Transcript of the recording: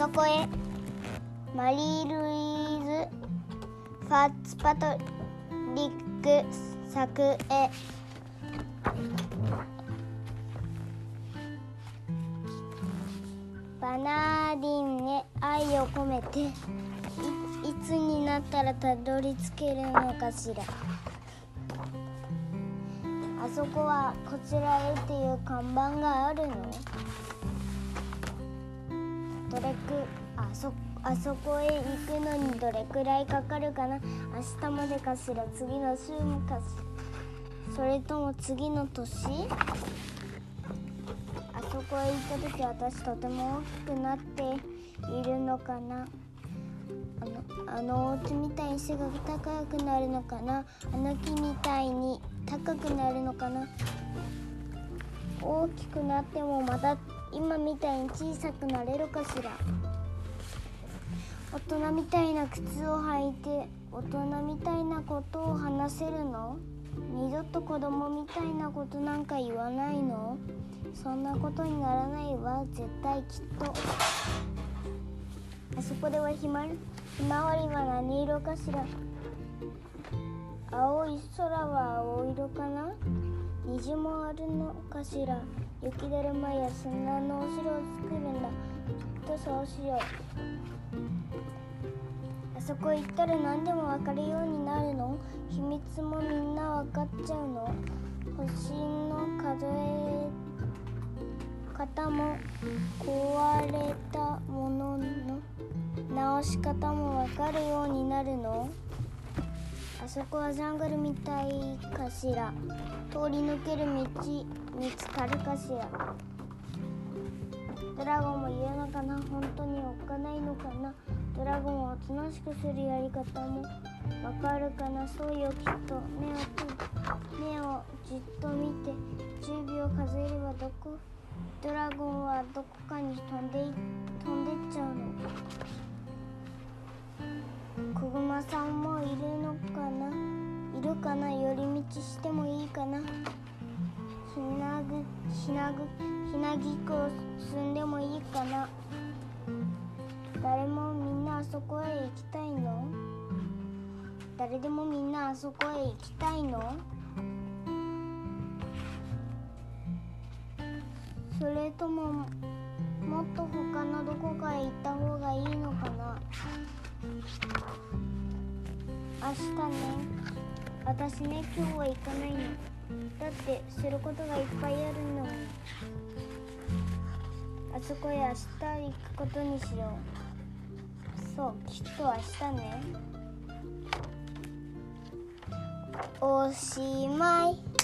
そこへマリー・ルイーズ・ファッツパトリック作へ。バナーディンへ愛を込めていいつになったらたどり着けるのかしら。あそこはこちらへっていう看板があるの？どれくあそあそこへ行くのにどれくらいかかるかな？明日までかしら次の週もか。しらそれとも次の年？あそこへ行った時私とても大きくなっているのかな？あのあのお家みたいに背が高くなるのかな？あの木みたいに高くなるのかな？大きくなってもまた今みたいに小さくなれるかしら。大人みたいな靴を履いて大人みたいなことを話せるの？二度と子供みたいなことなんか言わないの？そんなことにならないわ絶対きっと。あそこではひまひまわりは何色かしら？青い空は青色かな？虹もあるのかしら雪だるまや砂のお城を作るんだ。きっとそうしよう。あそこ行ったら何でも分かるようになるの？秘密もみんな分かっちゃうの？星の数え方も壊れたものの直し方も分かるようになるの？あそこはジャングルみたいかしら。通り抜ける道見つかるかしら。ドラゴンも言うのかな？本当におっかないのかな？ドラゴンをおとなしくするやり方も。わかるかな？そうよきっと。目を目をじっと見て10秒数えればどこ？ドラゴンはどこかに飛んで飛んでっちゃうの。かな寄り道してもいいかな。ひなぐひなぐひなぎくを進んでもいいかな。誰もみんなあそこへ行きたいの？誰でもみんなあそこへ行きたいの？それとももっと他のどこかへ行った方がいいのかな？明日ね。私ね今日は行かないの。だってすることがいっぱいあるの。あそこへ明日行くことにしよう。そうきっと明日ね。おしまい。